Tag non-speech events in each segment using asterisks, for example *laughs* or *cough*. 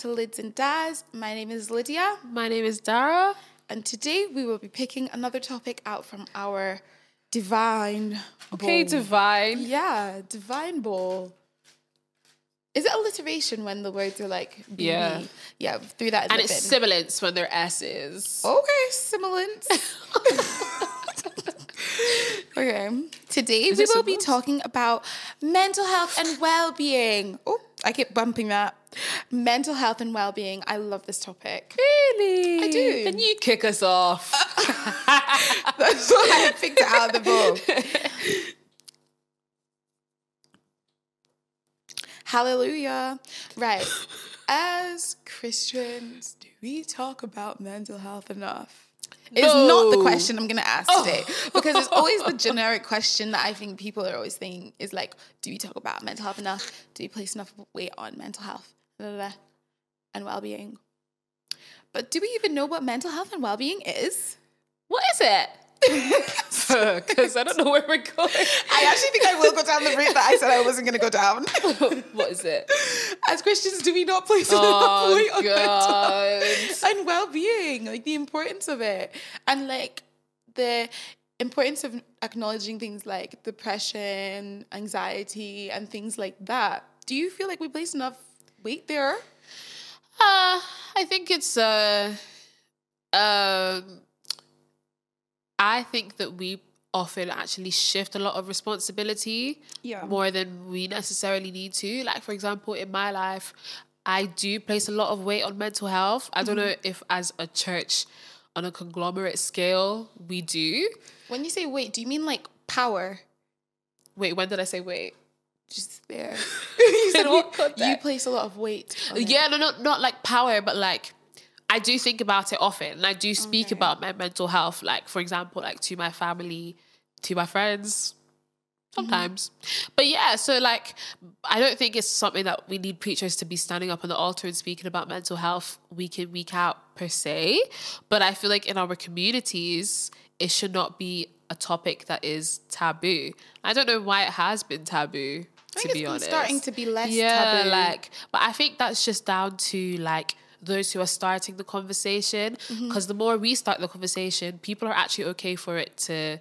to Lids and Daz. My name is Lydia, My name is Dara. and today we will be picking another topic out from our divine. Okay, divine. Yeah, divine bowl. Is it alliteration when the words are like Yeah. yeah? Through that And it's bin. sibilance when they're S's. Okay, sibilance. *laughs* okay, today we it will be talking about mental health and well-being. Oh, I keep bumping that. Mental health and well-being. I love this topic. Really? I do. Then you kick us off. *laughs* That's why I picked it out of the book. Hallelujah. Right. *laughs* As Christians, do we talk about mental health enough? It's not the question I'm going to ask oh. today because it's always the generic question that I think people are always thinking is like, do we talk about mental health enough? Do we place enough weight on mental health blah, blah, blah, and well being? But do we even know what mental health and well being is? what is it? Because I don't know where we're going. *laughs* I actually think I will go down the route that I said I wasn't going to go down. *laughs* what is it? As Christians, do we not place enough Oh, weight on God. health and well-being, like the importance of it, and like the importance of acknowledging things like depression, anxiety, and things like that? Do you feel like we place enough weight there? Uh, I think it's uh, um, I think that we often actually shift a lot of responsibility Yeah. more than we necessarily need to. Like for example, in my life, I do place a lot of weight on mental health. I don't mm-hmm. know if as a church on a conglomerate scale we do. When you say weight, do you mean like power? Wait, when did I say wait? Just there. *laughs* you said what *laughs* you place a lot of weight. on it. Yeah, no, not not like power, but like I do think about it often, and I do speak Okay. about my mental health. Like for example, like to my family, to my friends, mm-hmm. sometimes. But yeah, so like I don't think it's something that we need preachers to be standing up on the altar and speaking about mental health week in week out per se. But I feel like in our communities, it should not be a topic that is taboo. I don't know why it has been taboo. I to be honest, starting to be less yeah, taboo. like, but I think that's just down to like those who are starting the conversation. Mm-hmm. Because the more we start the conversation, people are actually okay for it to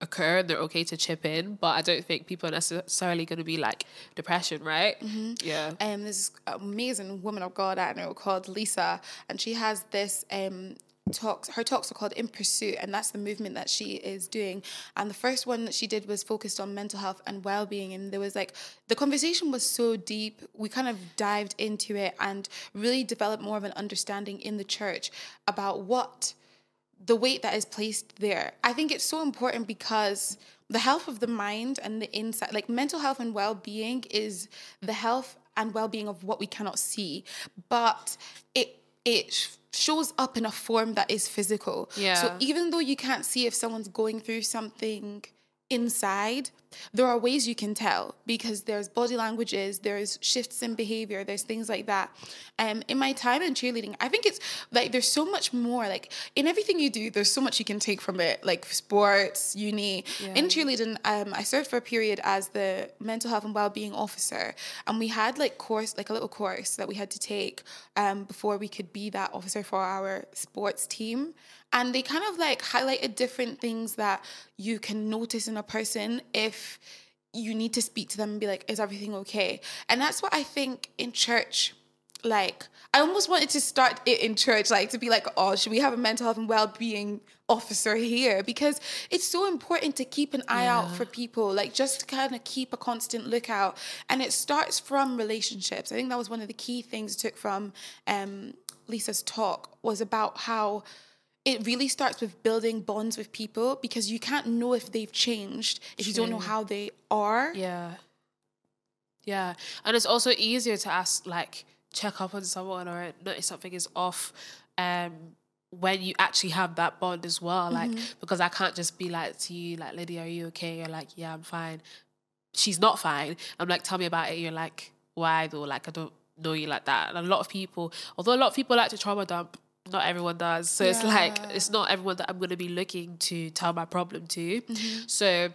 occur and they're okay to chip in. But I don't think people are necessarily going to be like depression, right? Mm-hmm. Yeah. um, this amazing woman of God I know called Lisa, and she has this um, talks. Her talks are called In Pursuit, and that's the movement that she is doing. And the first one that she did was focused on mental health and well being, and there was like the conversation was so deep. We kind of dived into it and really developed more of an understanding in the church about what the weight that is placed there. I think it's so important because the health of the mind and the inside, like mental health and well being, is the health and well being of what we cannot see, but it it shows up in a form that is physical. Yeah. So even though you can't see if someone's going through something inside there are ways you can tell because there's body languages there's shifts in behavior there's things like that. Um in my time in cheerleading i think it's like there's so much more like in everything you do there's so much you can take from it like sports uni. In cheerleading um i served for a period as the mental health and well-being officer and we had like course like a little course that we had to take um before we could be that officer for our sports team. And they kind of like highlighted different things that you can notice in a person if you need to speak to them and be like is everything okay? And that's what i think in church like i almost wanted to start it in church like to be like oh should we have a mental health and well-being officer here? Because it's so important to keep an eye out for people like just to kind of keep a constant lookout. And it starts from relationships. I think that was one of the key things I took from um, lisa's talk was about how it really starts with building bonds with people because you can't know if they've changed if you don't know how they are. Yeah. Yeah. And it's also easier to ask, like, check up on someone or notice something is off um, when you actually have that bond as well. Like, because I can't just be like to you, like, Lydia, are you okay? You're like, yeah, I'm fine. She's not fine. I'm like, tell me about it. You're like, why though? Like, I don't know you like that. And a lot of people, although a lot of people like to trauma dump, not everyone does. So it's like, it's not everyone that I'm going to be looking to tell my problem to. Mm-hmm. So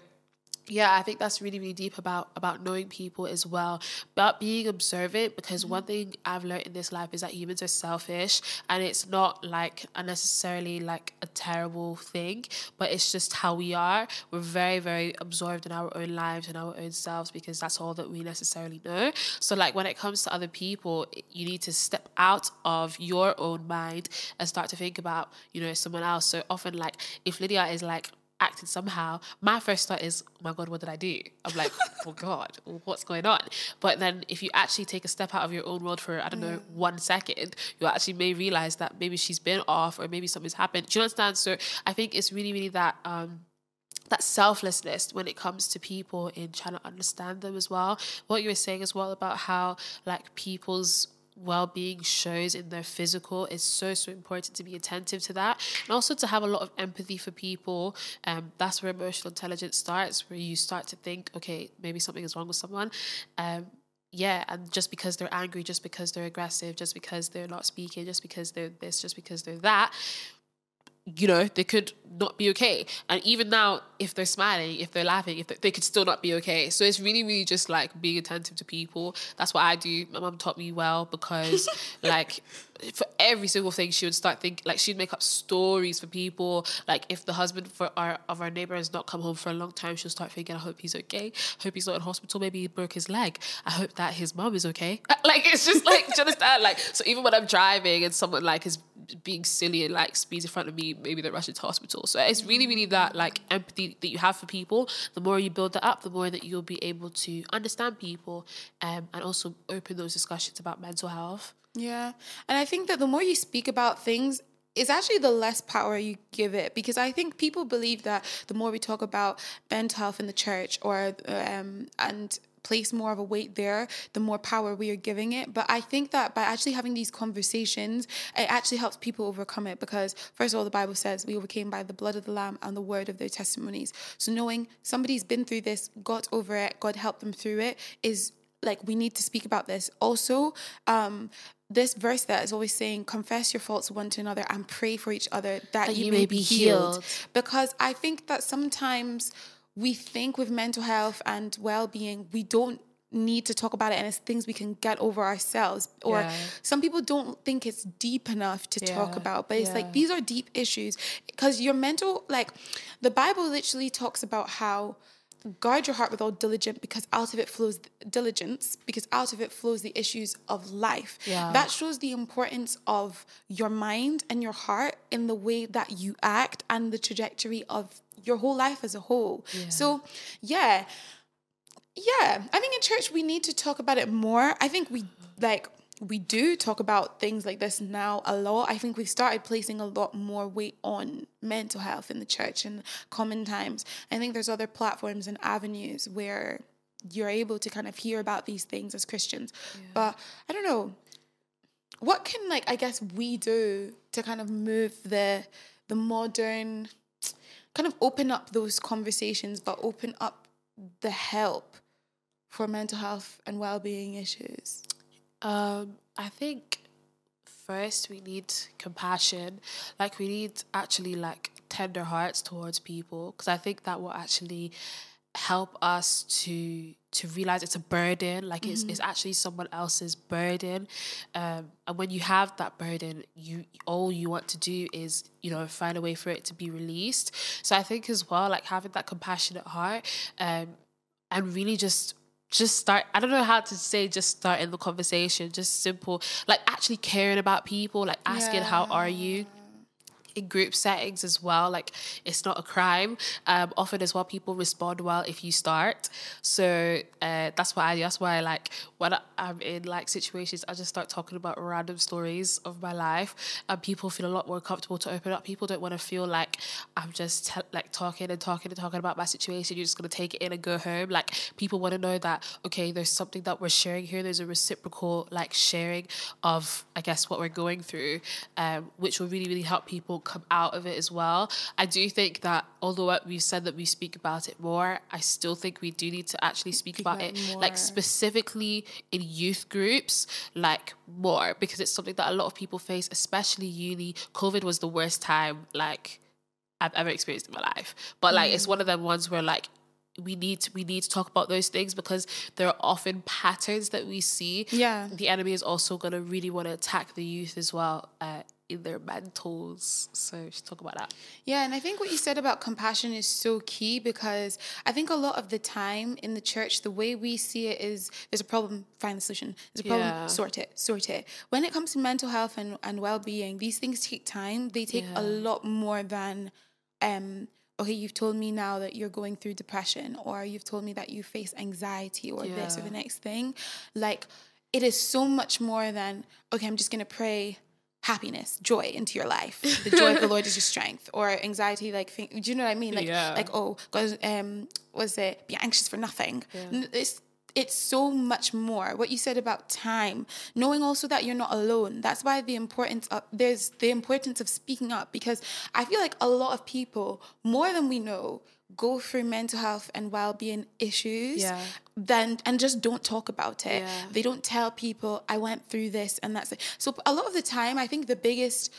yeah i think that's really really deep about about knowing people as well. But being observant because mm-hmm. one thing i've learned in this life is that humans are selfish and it's not like unnecessarily like a terrible thing but it's just how we are. We're very very absorbed in our own lives and our own selves because that's all that we necessarily know. So like when it comes to other people you need to step out of your own mind and start to think about you know someone else. So often like if lydia is like acted somehow, my first thought is, oh my God, what did I do? I'm like, *laughs* oh God, what's going on? But then if you actually take a step out of your own world for, I don't know, mm. one second, you actually may realize that maybe she's been off or maybe something's happened. Do you understand? So I think it's really, really that um that selflessness when it comes to people in trying to understand them as well. What you were saying as well about how like people's well-being shows in their physical is so so important to be attentive to that. And also to have a lot of empathy for people um, that's where emotional intelligence starts where you start to think okay maybe something is wrong with someone. Um, yeah and just because they're angry just because they're aggressive just because they're not speaking just because they're this just because they're that you know, they could not be okay. And even now, if they're smiling, if they're laughing, if they, they could still not be okay. So it's really, really just like being attentive to people. That's what I do. My mom taught me well because, *laughs* like, for every single thing, she would start think like she'd make up stories for people. Like if the husband for our of our neighbor has not come home for a long time, she'll start thinking, I hope he's okay. I hope he's not in hospital. Maybe he broke his leg. I hope that his mom is okay. *laughs* Like it's just like, do you understand? Like so, even when I'm driving and someone like is being silly and like speeds in front of me, maybe they're rushing to hospital. So it's really, really that like empathy that you have for people. The more you build that up, the more that you'll be able to understand people um, and also open those discussions about mental health. Yeah. And I think that the more you speak about things, it's actually the less power you give it because I think people believe that the more we talk about mental health in the church or um, and place more of a weight there, the more power we are giving it. But I think that by actually having these conversations, it actually helps people overcome it because, first of all, the Bible says we overcame by the blood of the Lamb and the word of their testimonies. So knowing somebody's been through this, got over it, God helped them through it, is like we need to speak about this. Also, um, this verse that is always saying, confess your faults one to another and pray for each other that, that you, you, may, be healed. healed. Because I think that sometimes we think with mental health and well-being we don't need to talk about it and it's things we can get over ourselves or yeah. some people don't think it's deep enough to yeah. talk about but it's yeah. like these are deep issues because your mental like the bible literally talks about how guard your heart with all diligence because out of it flows diligence because out of it flows the issues of life yeah. that shows the importance of your mind and your heart in the way that you act and the trajectory of your whole life as a whole. Yeah. So, yeah. Yeah. I think in church we need to talk about it more. I think we like we do talk about things like this now a lot. I think we've started placing a lot more weight on mental health in the church and common times. I think there's other platforms and avenues where you're able to kind of hear about these things as Christians. Yeah. But I don't know. What can like I guess we do to kind of move the the modern kind of open up those conversations, but open up the help for mental health and well-being issues? Um, I think first we need compassion. Like we need actually like tender hearts towards people because I think that will actually help us to to realize it's a burden like mm-hmm. it's, it's actually someone else's burden um, and when you have that burden you all you want to do is you know find a way for it to be released so i think as well like having that compassionate heart um, and really just just start i don't know how to say just start in the conversation just simple like actually caring about people like asking yeah. how are you in group settings as well. Like it's not a crime. Um, often as well, people respond well if you start. So uh, that's why I that's why I like when I'm in like situations, I just start talking about random stories of my life, and people feel a lot more comfortable to open up. People don't want to feel like I'm just te- like talking and talking and talking about my situation. You're just gonna take it in and go home. Like people want to know that okay, there's something that we're sharing here. There's a reciprocal like sharing of I guess what we're going through, um, which will really really help people come out of it as well. I do think that although we've said that we speak about it more, I still think we do need to actually speak, about, it, more. like specifically in youth groups, like more because it's something that a lot of people face, especially uni. COVID was the worst time, like. I've ever experienced in my life. But like mm. it's one of them ones where like we need to, we need to talk about those things because there are often patterns that we see. Yeah. The enemy is also going to really want to attack the youth as well. Uh, their mentals. So just talk about that. Yeah, and I think what you said about compassion is so key because I think a lot of the time in the church, the way we see it is there's a problem, find the solution. There's a problem, Yeah. sort it, sort it. When it comes to mental health and, and well being, these things take time. They take a lot more than um okay, you've told me now that you're going through depression, or you've told me that you face anxiety or this or the next thing. Like it is so much more than okay, I'm just gonna pray happiness, joy into your life. *laughs* The joy of the Lord is your strength. Or anxiety, like think, do you know what I mean? Like Yeah. like oh, God, um, was it be anxious for nothing? N- It's it's so much more. What you said about time, knowing also that you're not alone. That's why the importance of there's the importance of speaking up because I feel like a lot of people, more than we know, go through mental health and well-being issues Yeah. then and just don't talk about it. Yeah. They don't tell people I went through this and that's it. So a lot of the time I think the biggest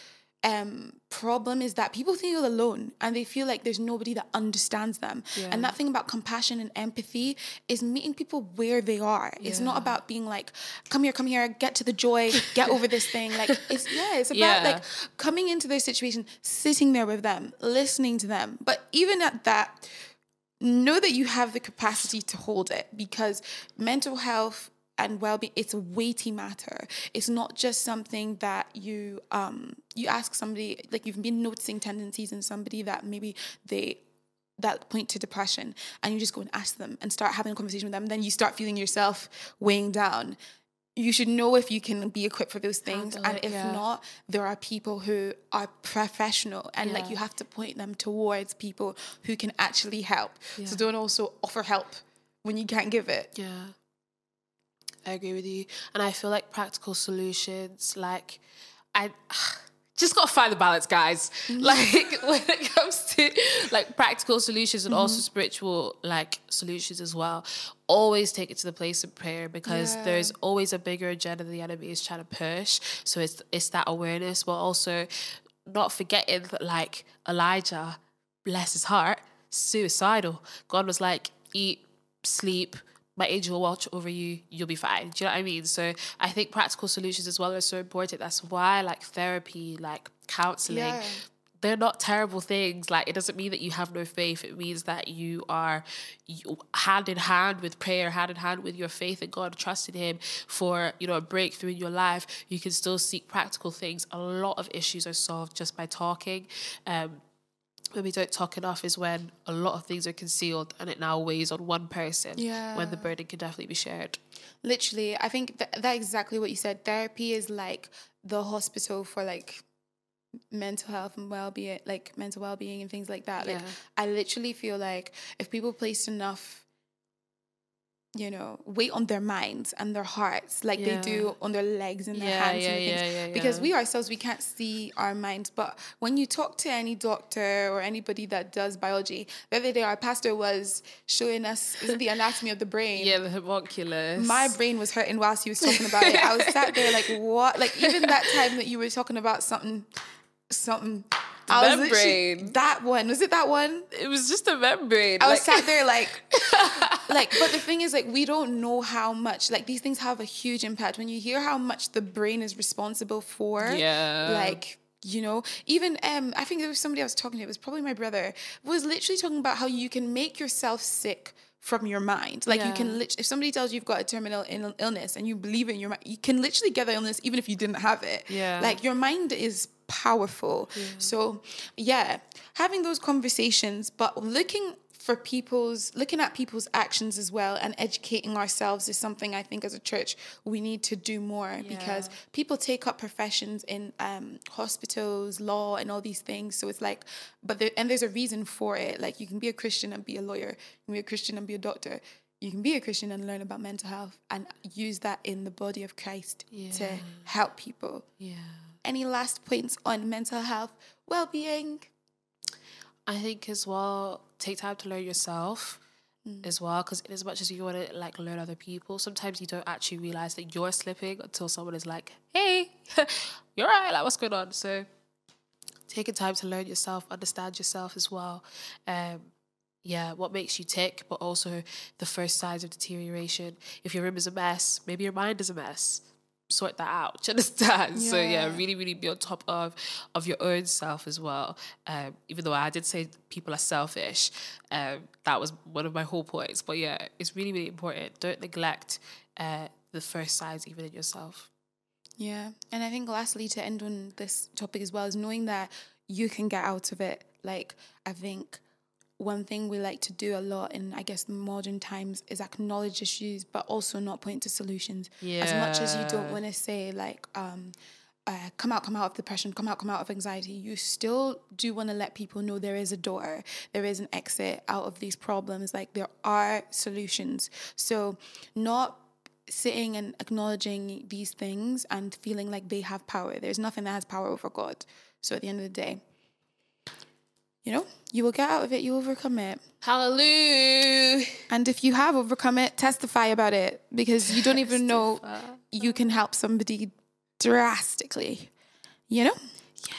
um problem is that people feel alone and they feel like there's nobody that understands them. Yeah. And that thing about compassion and empathy is meeting people where they are. It's not about being like, come here, come here, get to the joy, get over this thing. Like *laughs* it's yeah, it's about Yeah. like coming into their situation, sitting there with them, listening to them. But even at that, know that you have the capacity to hold it because mental health and well-being it's a weighty matter it's not just something that you um you ask somebody like you've been noticing tendencies in somebody that maybe they that point to depression and you just go and ask them and start having a conversation with them then you start feeling yourself weighing down you should know if you can be equipped for those things Handle and if yeah. not there are people who are professional and like you have to point them towards people who can actually help Yeah. so don't also offer help when you can't give it Yeah. I agree with you. And I feel like practical solutions, like, I *sighs* just got to find the balance, guys. Mm-hmm. Like, *laughs* when it comes to like practical solutions and Mm-hmm. also spiritual like solutions as well, always take it to the place of prayer because Yeah. there's always a bigger agenda the enemy is trying to push. So it's, it's that awareness, but also not forgetting that, like, Elijah, bless his heart, suicidal. God was like, eat, sleep, my angel will watch over you, you'll be fine. Do you know what I mean? So I think practical solutions as well are so important. That's why like therapy, like counseling, Yeah. they're not terrible things. Like it doesn't mean that you have no faith. It means that you are you, hand in hand with prayer, hand in hand with your faith in God, trusting Him for you know a breakthrough in your life. You can still seek practical things. A lot of issues are solved just by talking. Um, when we don't talk enough is when a lot of things are concealed and it now weighs on one person. Yeah. When the burden can definitely be shared. literally i think that, that exactly what you said therapy is like the hospital for like mental health and well-being like mental well-being and things like that like Yeah. i literally feel like if people placed enough you know weight on their minds and their hearts like Yeah. they do on their legs and their Yeah, hands yeah, and things because we ourselves we can't see our minds but when you talk to any doctor or anybody that does biology the other day our pastor was showing us the *laughs* anatomy of the brain Yeah, the homunculus. my brain was hurting whilst he was talking about it. I was sat there like, what? Like even that time that you were talking about something, something. I was literally- membrane. that one was it? That one? it was just a membrane. I was sat there like, *laughs* like. But the thing is, like, we don't know how much. Like these things have a huge impact. When you hear how much the brain is responsible for, Yeah. like. You know, even um, I think there was somebody I was talking to. It was probably my brother. Was literally talking about how you can make yourself sick from your mind. Like you can, lit- if somebody tells you you've got a terminal Ill- illness and you believe in your mind, you can literally get the illness even if you didn't have it. Yeah. Like your mind is powerful. So yeah, having those conversations, but looking for people's looking at people's actions as well and educating ourselves is something I think as a church we need to do more because people take up professions in um, hospitals, law, and all these things. So it's like, but there, and there's a reason for it. Like you can be a Christian and be a lawyer, you can be a Christian and be a doctor. You can be a Christian and learn about mental health and use that in the body of Christ to help people. Yeah. Any last points on mental health, well-being? I think as well, take time to learn yourself Mm. as well, because as much as you want to like learn other people, sometimes you don't actually realize that you're slipping until someone is like, "Hey, *laughs* you're right. Like, what's going on?" So, taking time to learn yourself, understand yourself as well, um, yeah, what makes you tick, but also the first signs of deterioration. If your room is a mess, maybe your mind is a mess. Sort that out. *laughs* Do you understand? So yeah, Yeah. really, really be on top of of your own self as well. Um, even though I did say people are selfish, um, that was one of my whole points. But yeah, it's really, really important. Don't neglect uh, the first signs even in yourself. Yeah. And I think lastly to end on this topic as well is knowing that you can get out of it. Like I think one thing we like to do a lot in I guess modern times is acknowledge issues but also not point to solutions. Yeah. As much as you don't want to say like um uh, come out, come out of depression, come out, come out of anxiety. You still do want to let people know there is a door, there is an exit out of these problems. Like there are solutions. So, not sitting and acknowledging these things and feeling like they have power. There's nothing that has power over God. So at the end of the day, you know, you will get out of it, you overcome it. Hallelujah. And if you have overcome it, testify about it because you don't even know you can help somebody drastically. You know? Yeah.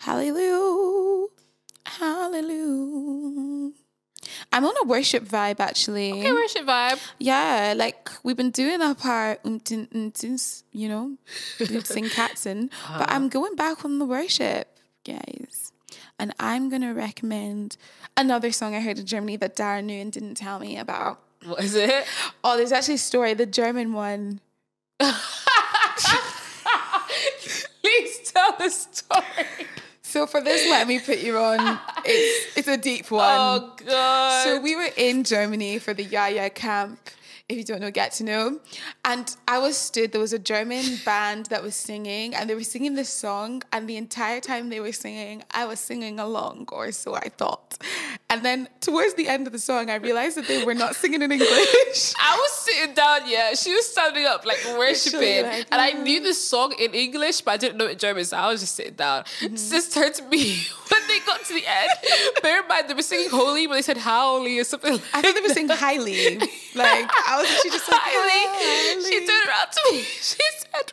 Hallelujah. Hallelujah. I'm on a worship vibe actually. Okay, worship vibe. Yeah, like we've been doing up our umtin umtins, you know, *laughs* boots and cats and but uh-huh. I'm going back on the worship, guys. And I'm gonna recommend another song I heard in Germany that Dara knew and didn't tell me about. What is it? Oh, there's actually a story, the German one. *laughs* Please tell the story. So for this, let me put you on. It's it's a deep one. Oh God. So we were in Germany for the Yaya camp. If you don't know, get to know. And I was stood, there was a German *laughs* band that was singing, and they were singing this song. And the entire time they were singing, I was singing along, or so I thought. And then towards the end of the song, I realized that they were not singing in English. *laughs* I was sitting down, yeah. She was standing up, like worshiping, like, and I knew the song in English, but I didn't know it in German, so I was just sitting down. Mm-hmm. Sis turned to me *laughs* when they got to the end. Bear in mind, they were singing "Holy," but they said "Howly" or something. Like I thought they were saying highly. Like, I was actually just like. She turned around to me. *laughs* She said,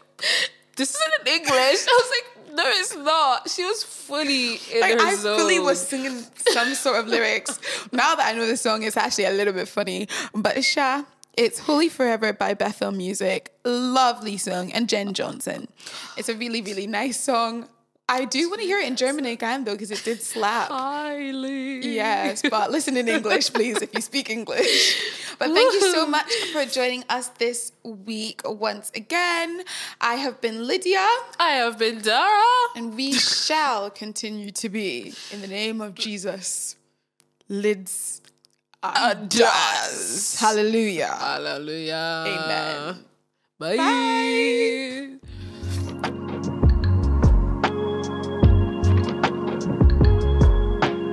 "This isn't in English." I was like, "No, it's not." She was fully in Like, her I zone. fully was singing some sort of lyrics. *laughs* Now that I know the song, it's actually a little bit funny. But Sha, it's Holy Forever by Bethel Music. Lovely song. And Jenn Johnson. It's a really, really nice song. I do want to hear it in German again, though, because it did slap. highly. Yes, but listen in English, please, if you speak English. *laughs* But thank you so much for joining us this week once again. I have been Lydia, I have been Dara. and we shall continue to be in the name of Jesus. Lids does. Hallelujah. Hallelujah. Amen. Bye.